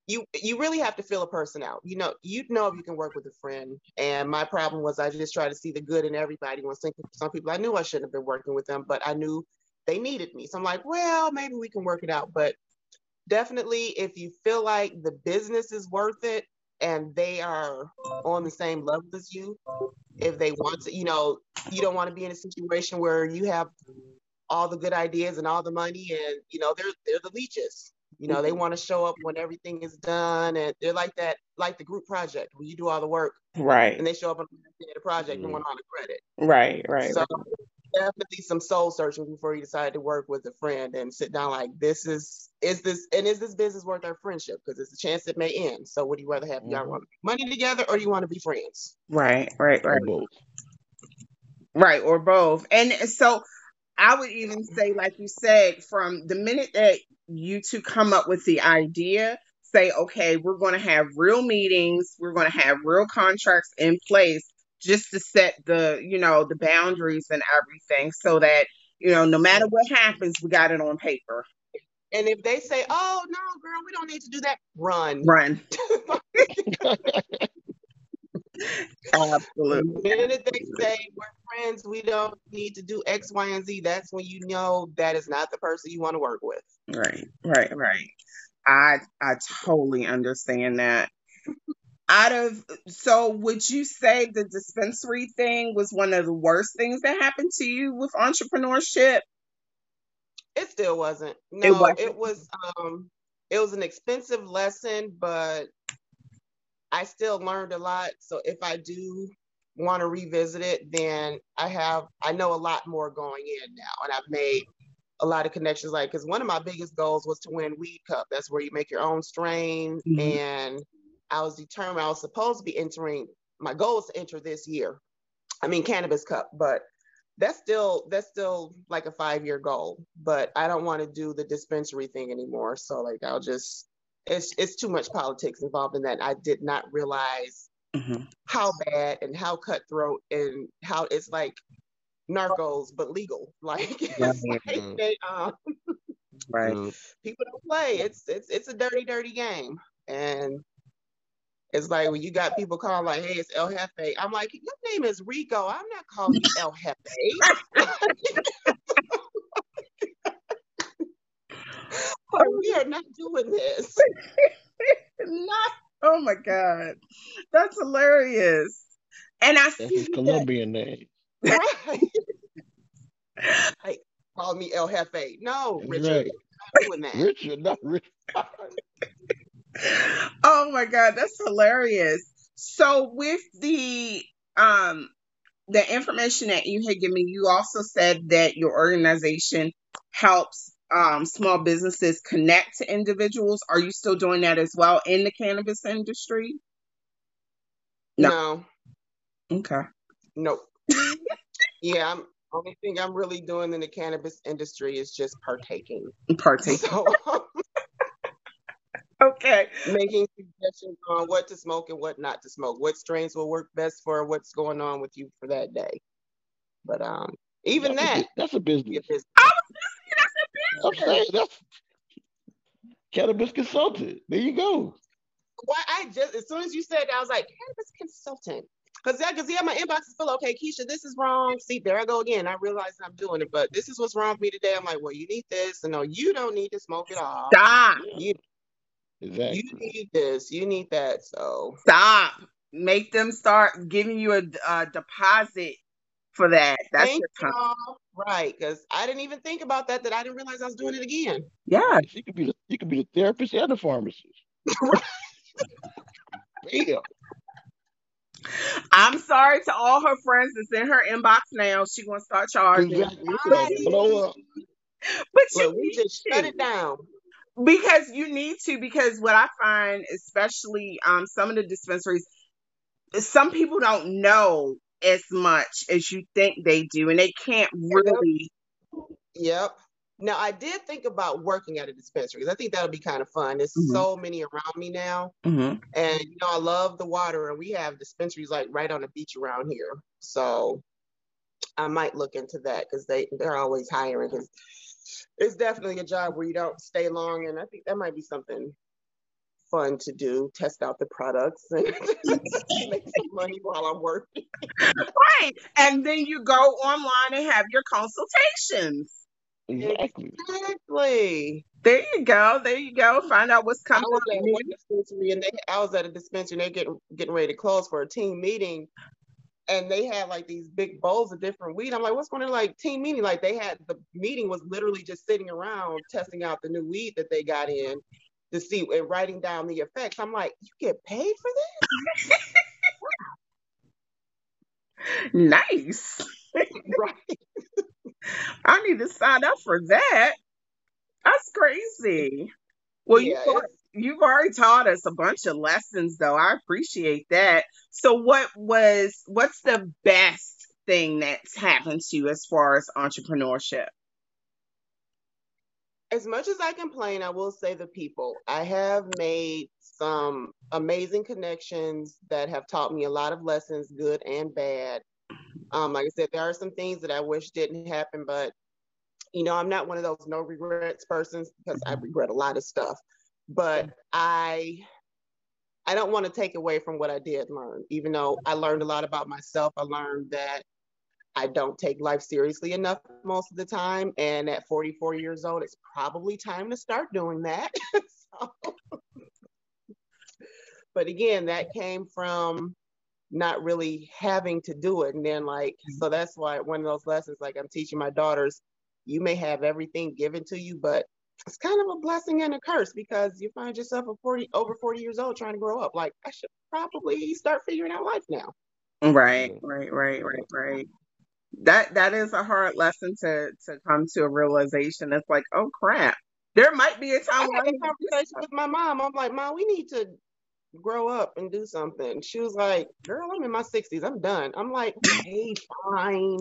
you you really have to feel a person out. You know, you know if you can work with a friend. And my problem was I just try to see the good in everybody. When some people I knew I shouldn't have been working with them, but I knew they needed me. So I'm like, well, maybe we can work it out. But definitely if you feel like the business is worth it and they are on the same level as you, if they want to, you know, you don't want to be in a situation where you have all the good ideas and all the money and you know they're they're the leeches you know, they want to show up when everything is done, and they're like that, like the group project where you do all the work, right? And they show up on the project mm-hmm. and want all the credit, right? Right. So right. definitely some soul searching before you decide to work with a friend and sit down like this is is this and is this business worth our friendship? Because it's a chance it may end. So would you rather have mm-hmm. y'all want money together or do you want to be friends? Right. Right. Right. Or both. Right. Or both. And so I would even say, like you said, from the minute that you two come up with the idea, say, okay, we're going to have real meetings, we're going to have real contracts in place just to set the, you know, the boundaries and everything so that, you know, no matter what happens, we got it on paper. And if they say, oh, no, girl, we don't need to do that, run. Run. <laughs> Absolutely. The minute they say we're friends, we don't need to do X, Y, and Z, that's when you know that is not the person you want to work with. Right, right, right. I I totally understand that. Out of so would you say the dispensary thing was one of the worst things that happened to you with entrepreneurship? It still wasn't. No, it, wasn't. it was um it was an expensive lesson, but I still learned a lot. So if I do want to revisit it, then I have I know a lot more going in now, and I've made a lot of connections. Like, because one of my biggest goals was to win Weed Cup. That's where you make your own strain, mm-hmm. and I was determined. I was supposed to be entering. My goal is to enter this year. I mean, Cannabis Cup, but that's still that's still like a five year goal. But I don't want to do the dispensary thing anymore. So like, I'll just it's it's too much politics involved in that. I did not realize mm-hmm. how bad and how cutthroat and how it's like narcos but legal. <laughs> Like, like mm-hmm. they, um, right. People don't play. It's it's it's a dirty, dirty game. And it's like when you got people calling like, "Hey, it's El Jefe." I'm like, "Your name is Rico. I'm not calling you El Jefe." <laughs> <laughs> <laughs> we are not doing this. <laughs> not. Oh my god, that's hilarious. And I see that's Colombian name. <laughs> Right. like, call me El Jefe. No, Richard. Right. Not doing that. Richard, not Richard. oh my god, that's hilarious. So with the um the information that you had given me, you also said that your organization helps um, small businesses connect to individuals. Are you still doing that as well in the cannabis industry? No. no. Okay. Nope. yeah, I'm only thing I'm really doing in the cannabis industry is just partaking. Partaking. So, <laughs> okay. Making suggestions on what to smoke and what not to smoke, what strains will work best for what's going on with you for that day. But um, even that's that a, that's a business. business. I'm saying that's cannabis consultant. There you go. Why I just as soon as you said that, I was like cannabis consultant. Cause yeah, cause yeah, my inbox is full. Okay, Keisha, this is wrong. See, there I go again. I realize I'm doing it, but this is what's wrong with me today. I'm like, well, you need this, and no, you don't need to smoke it all. Stop. You, exactly. You need this. You need that. So stop. Make them start giving you a, a deposit for that. That's Thank your time. Right, because I didn't even think about that. That I didn't realize I was doing it again. Yeah, she could be the she could be the therapist and the pharmacist. <laughs> right. Damn. I'm sorry to all her friends that's in her inbox now. She gonna start charging. Exactly. Blow up. But you Look, we need just shut it down. because you need to because what i find especially um some of the dispensaries some people don't know as much as you think they do and they can't really Yep. Now I did think about working at a dispensary 'cause I think that'll be kind of fun. There's Mhm. so many around me now, Mhm. and you know I love the water, and we have dispensaries like right on the beach around here. So I might look into that because they they're always hiring. 'cause it's definitely a job where you don't stay long, and I think that might be something fun to do. Test out the products and <laughs> <laughs> make some money while I'm working. right and then you go online and have your consultations Exactly. Exactly. there you go there you go find out what's coming. I was at one dispensary and they I was at a dispensary and they're getting getting ready to close for a team meeting. And they had like these big bowls of different weed. I'm like, what's going on? Like team meeting? Like they had the meeting was literally just sitting around testing out the new weed that they got in to see and writing down the effects. I'm like, you get paid for this? <laughs> nice <laughs> right. i need to sign up for that that's crazy well you Yeah, it's- you've already taught us a bunch of lessons though i appreciate that so what was what's the best thing that's happened to you as far as entrepreneurship as much as I complain, I will say the people. I have made some amazing connections that have taught me a lot of lessons, good and bad. Um, like I said, there are some things that I wish didn't happen, but you know, I'm not one of those no regrets persons because I regret a lot of stuff. But I I don't want to take away from what I did learn, even though I learned a lot about myself. I learned that I don't take life seriously enough most of the time. And at 44 years old, it's probably time to start doing that. So- <laughs> but again, that came from not really having to do it. And then, like, mm-hmm. so that's why one of those lessons, like, I'm teaching my daughters, you may have everything given to you, but it's kind of a blessing and a curse because you find yourself a 40 over 40 years old trying to grow up. Like, I should probably start figuring out life now. Right, right, right, right, right. That that is a hard lesson to to come to a realization. It's like, oh crap, there might be a time where had I a need to do conversation with my mom. I'm like, Mom, we need to grow up and do something. She was like, Girl, I'm in my 60s. I'm done. I'm like, Hey, fine.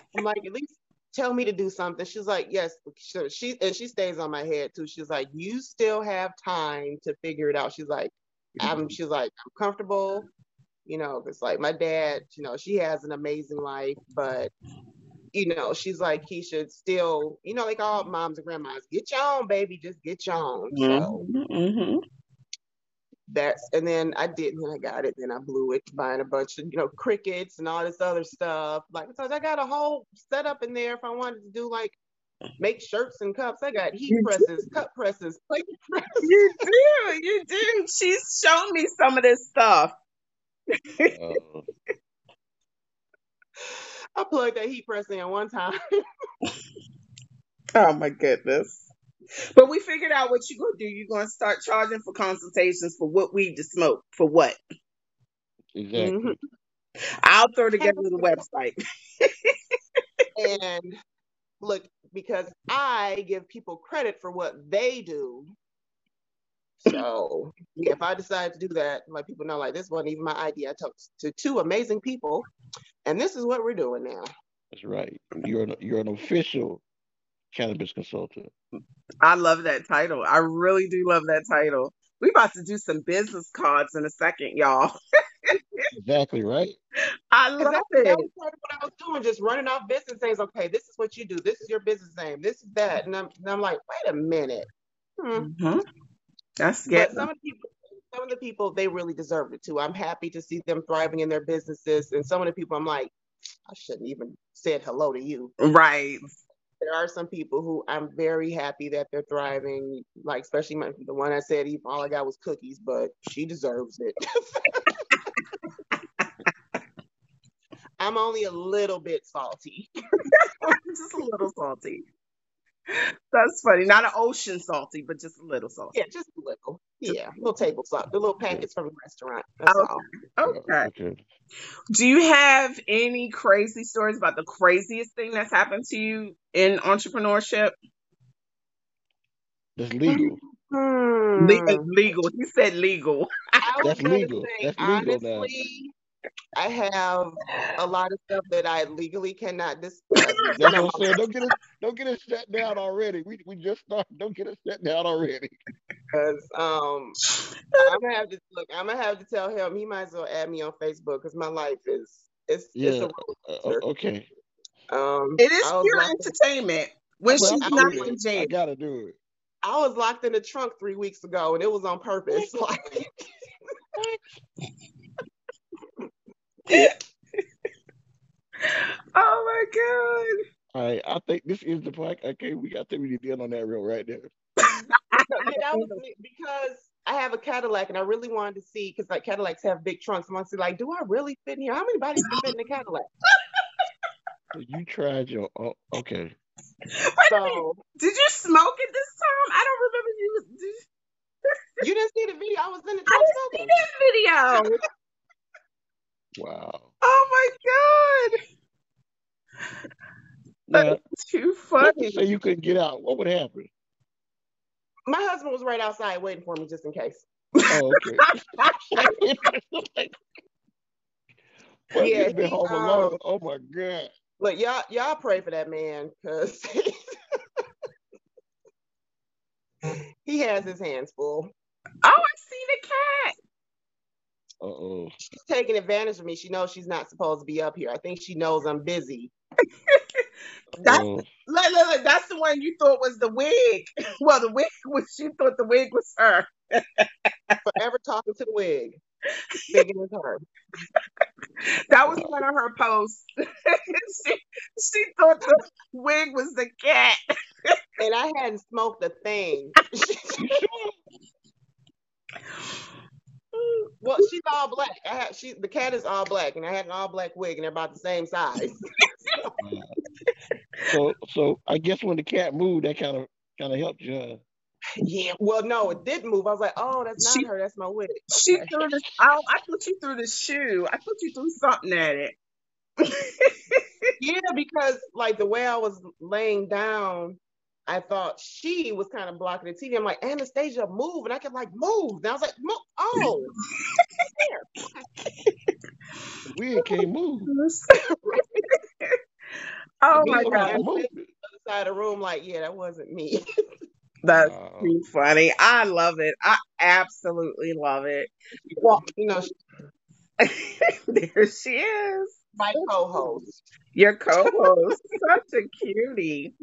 <laughs> I'm like, At least tell me to do something. She's like, Yes. She and she stays on my head too. She's like, You still have time to figure it out. She's like, I'm. She's like, I'm comfortable. You know, it's like my dad. You know, she has an amazing life, but you know, she's like, he should still, you know, like all moms and grandmas, get your own, baby, just get your own. So Mhm, mhm. that's, and then I did, and I got it, then I blew it buying a bunch of, you know, Cricuts and all this other stuff. Like, because I got a whole setup in there if I wanted to do like make shirts and cups. I got heat You presses, cup presses, plate presses. You do, you do. She's shown me some of this stuff. Uh, <laughs> I plugged that heat press in one time. <laughs> Oh my goodness. But we figured out what you're gonna do. You're gonna start charging for consultations for what weed to smoke. For what? exactly. Mhm. I'll throw together the website. And look, because I give people credit for what they do. So yeah, if I decide to do that, let people know like this wasn't even my idea. I talked to two amazing people, and this is what we're doing now. That's right. You're an, you're an official cannabis consultant. I love that title. I really do love that title. We about to do some business cards in a second, y'all. <laughs> Exactly right. I love that, it. that was part of what I was doing, just running off business names. Okay, this is what you do. This is your business name. This is that. And I'm, and I'm like, wait a minute. Hmm. hmm That's But some of the people, some of the people, they really deserved it too. I'm happy to see them thriving in their businesses. And some of the people, I'm like, I shouldn't even said hello to you. right. There are some people who I'm very happy that they're thriving. Like especially my, the one I said, even all I got was cookies, but she deserves it. <laughs> I'm only a little bit salty. <laughs> just a little salty. That's funny. Not an ocean salty, but just a little salty. Yeah, just a little. Yeah, little table salt, the little packets from the restaurant. Okay. Okay. Okay. Do you have any crazy stories about the craziest thing that's happened to you in entrepreneurship? That's legal. Hmm. Le- legal. He said legal. That's legal. say, That's legal now. Honestly, I have a lot of stuff that I legally cannot discuss. <laughs> That's No, what I'm saying. Don't get us don't get us shut down already. We we just started. Don't get us shut down already. because um, <laughs> I'm gonna have to look. I'm gonna have to tell him he might as well add me on Facebook because my life is it's it's Yeah. a Uh, roller uh, okay. um. It is pure locked, entertainment when Well, she's I, not in it. I gotta do it. I was locked in the trunk three weeks ago, and it was on purpose. <laughs> Like, <laughs> Oh my god. All right. I think this is the podcast. Okay, we got to we need to end on that real right there. no, that was because I have a Cadillac, and I really wanted to see because like Cadillacs have big trunks. I want to see like, do I really fit in here? How many bodies can fit in a Cadillac? So <laughs> you tried your. Oh, okay. Wait a minute. So Did you smoke it this time? I don't remember you. Did you you didn't see the video. I was in the <laughs> I trunk didn't see smoking. that video. Wow. Oh my god. Now, That's too let's funny. just say you couldn't get out. What would happen? My husband was right outside waiting for me just in case. Oh, okay. <laughs> <laughs> Well, Yeah, he's been he, home um, alone. Oh my god. Look, y'all, y'all pray for that man because <laughs> he has his hands full. Oh, I see the cat. Uh oh. She's taking advantage of me. She knows she's not supposed to be up here. I think she knows I'm busy. That's look, look, look, that's the one you thought was the wig. <laughs> Well, the wig was she thought the wig was her. <laughs> Forever talking to the wig. Thinking it's her. That was one of her posts. <laughs> she, she thought the wig was the cat. And I hadn't smoked a thing. You sure? well, she's all black. I had she the cat is all black, and I had an all black wig, and they're about the same size. <laughs> So, so I guess when the cat moved, that kind of kind of helped you. Huh? yeah. Well, no, it didn't move. I was like, oh, that's not She her. That's my wig. she threw this. oh, I put you through the shoe. I put you through something at it. <laughs> Yeah, because like the way I was laying down, I thought she was kind of blocking the TV. I'm like, Anastasia, move. And I kept like, move. And I was like, oh. <laughs> move. <laughs> Oh, we can't move. oh The my wig god. can't move. Other side of the room, like, yeah, that wasn't me. <laughs> That's Wow. too funny. I love it. I absolutely love it. Well, you know, there she is. my co-host. Your co-host. Such a cutie.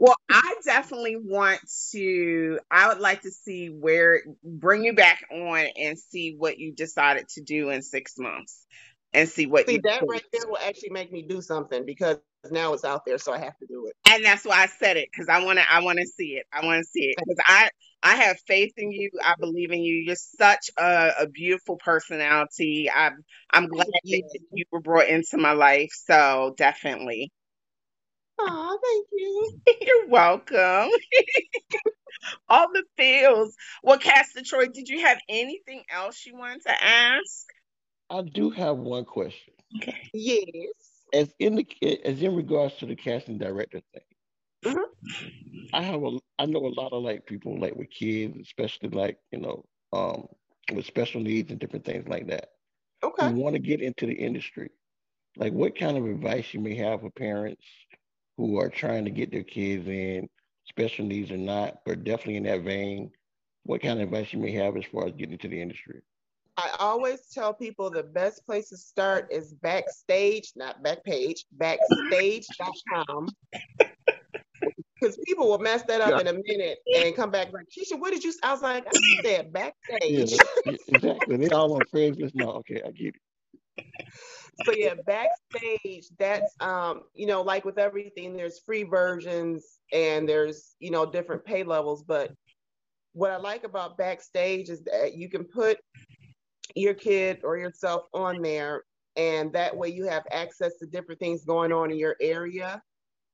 Well, I definitely want to, I would like to see where, bring you back on and see what you decided to do in six months and see what See, that right there will actually make me do something because now it's out there, so I have to do it. And that's why I said it because I want to. I want to see it. I want to see it because I I have faith in you. I believe in you. You're such a, a beautiful personality. I'm I'm glad that you were brought into my life. So definitely, Oh, thank you. <laughs> you're welcome. <laughs> All the feels. Well, Cass Detroit, did you have anything else you wanted to ask? I do have one question. Okay. Yes. As in the as in regards to the casting director thing, Mhm. I have a I know a lot of like people like with kids, especially like you know um with special needs and different things like that, Okay. who want to get into the industry. Like, what kind of advice you may have for parents who are trying to get their kids in, special needs or not, but definitely in that vein? What kind of advice you may have as far as getting into the industry? I always tell people the best place to start is backstage, not backpage, backstage.com. Because people will mess that up in a minute and come back like, Keisha, what did you? s-" I was like, I said Yeah, backstage. e- exactly. They all on Craigslist. No, okay, I get it. So yeah, backstage. That's um, you know, like with everything, there's free versions and there's you know different pay levels. But what I like about backstage is that you can put your kid or yourself on there, and that way you have access to different things going on in your area,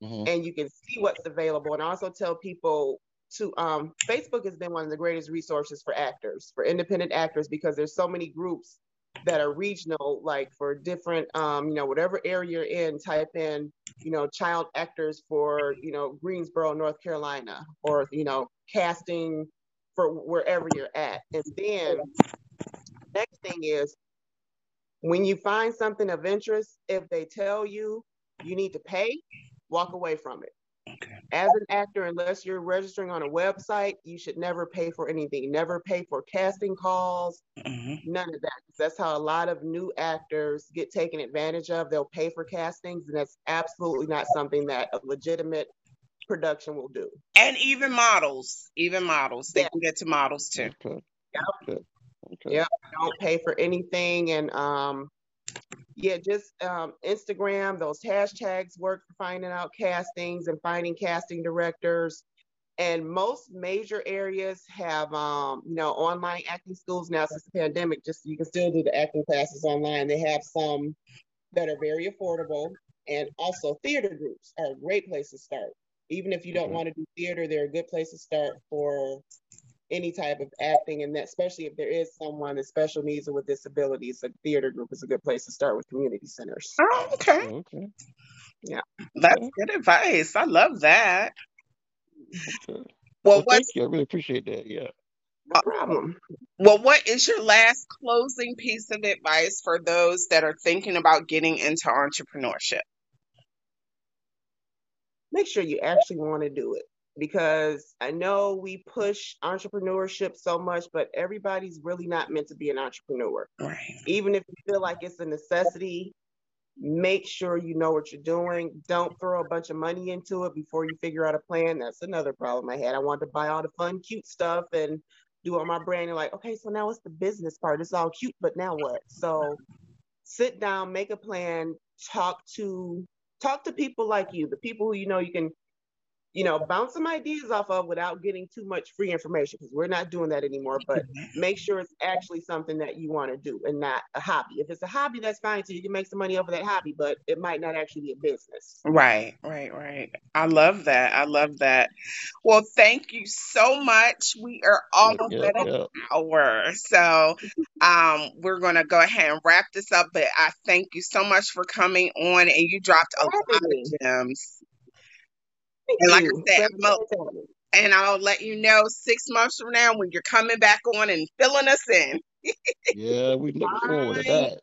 Mhm. and you can see what's available. And also tell people to um, Facebook has been one of the greatest resources for actors, for independent actors, because there's so many groups that are regional, like for different, um, you know, whatever area you're in, type in, you know, child actors for, you know, Greensboro, North Carolina, or, you know, casting for wherever you're at. And then next thing is when you find something of interest, if they tell you you need to pay, walk away from it. Okay. As an actor, unless you're registering on a website, you should never pay for anything. Never pay for casting calls, mm-hmm. none of that. That's how a lot of new actors get taken advantage of. They'll pay for castings, and that's absolutely not something that a legitimate production will do. And even models, even models, they yeah. can get to models too. Okay. Yep. Okay. Okay. Yep. Don't pay for anything, and um, yeah, just um, Instagram, those hashtags work for finding out castings and finding casting directors. And most major areas have, um, you know, online acting schools now since the pandemic. Just you can still do the acting classes online. They have some that are very affordable, and also theater groups are a great place to start. Even if you don't mm-hmm. want to do theater, they're a good place to start for any type of acting and that especially if there is someone with special needs or with disabilities a theater group is a good place to start with community centers. Oh okay. Oh, okay. Yeah. That's okay. good advice. I love that. Okay. well, well thank you. I really appreciate that. Yeah. No problem. Well what is your last closing piece of advice for those that are thinking about getting into entrepreneurship? Make sure you actually want to do it because I know we push entrepreneurship so much, but everybody's really not meant to be an entrepreneur. Right. Even if you feel like it's a necessity, make sure you know what you're doing. Don't throw a bunch of money into it before you figure out a plan. That's another problem I had. I wanted to buy all the fun, cute stuff and do all my branding. Like, okay, so now it's the business part. It's all cute, but now what? So sit down, make a plan, talk to talk to people like you, the people who you know you can you know, bounce some ideas off of without getting too much free information because we're not doing that anymore. But make sure it's actually something that you want to do and not a hobby. If it's a hobby, that's fine. So you can make some money over that hobby, but it might not actually be a business. Right, right, right. I love that. I love that. Well, thank you so much. We are almost yeah, at an hour. So um, we're going to go ahead and wrap this up. But I thank you so much for coming on and you dropped a lot of gems. And like I said, and I'll let you know six months from now when you're coming back on and filling us in. yeah, we look forward to that.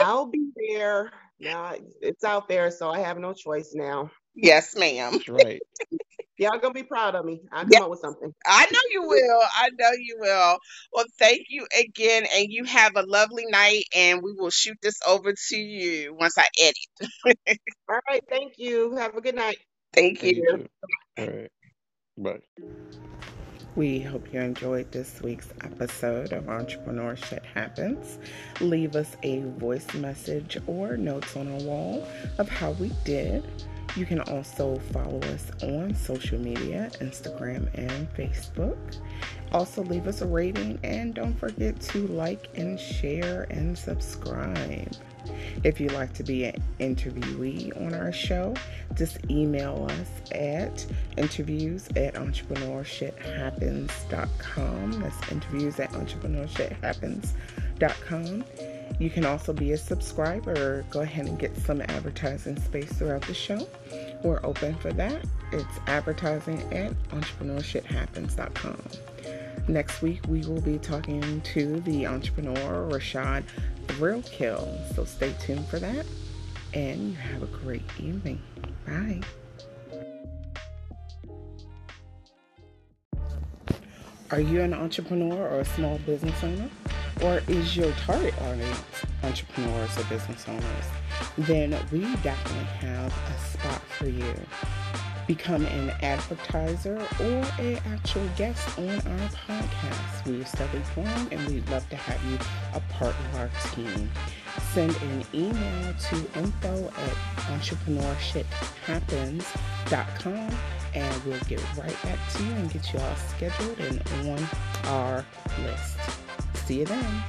I'll be there. Now it's out there, so I have no choice now. Yes, ma'am. That's right. <laughs> Y'all gonna be proud of me. I'll come yes. up with something. I know you will. I know you will. Well, thank you again, and you have a lovely night. And we will shoot this over to you once I edit. <laughs> All right. Thank you. Have a good night. Thank you. All right. Bye. We hope you enjoyed this week's episode of Entrepreneur Shit Happens. Leave us a voice message or notes on a wall of how we did. You can also follow us on social media Instagram and Facebook. Also, leave us a rating and don't forget to like and share and subscribe. If you'd like to be an interviewee on our show, just email us at interviews at entrepreneurshithappens.com. That's interviews at entrepreneurshithappens.com. You can also be a subscriber. Go ahead and get some advertising space throughout the show. We're open for that. It's advertising at entrepreneurshithappens.com. Next week, we will be talking to the entrepreneur Rashad Thrillkill. So stay tuned for that. And you have a great evening. Bye. Are you an entrepreneur or a small business owner? Or is your target audience entrepreneurs or business owners? Then we definitely have a spot for you become an advertiser or an actual guest on our podcast. We're steadily growing and we'd love to have you a part of our team. Send an email to info at entrepreneurshithappens.com and we'll get right back to you and get you all scheduled and on our list. See you then.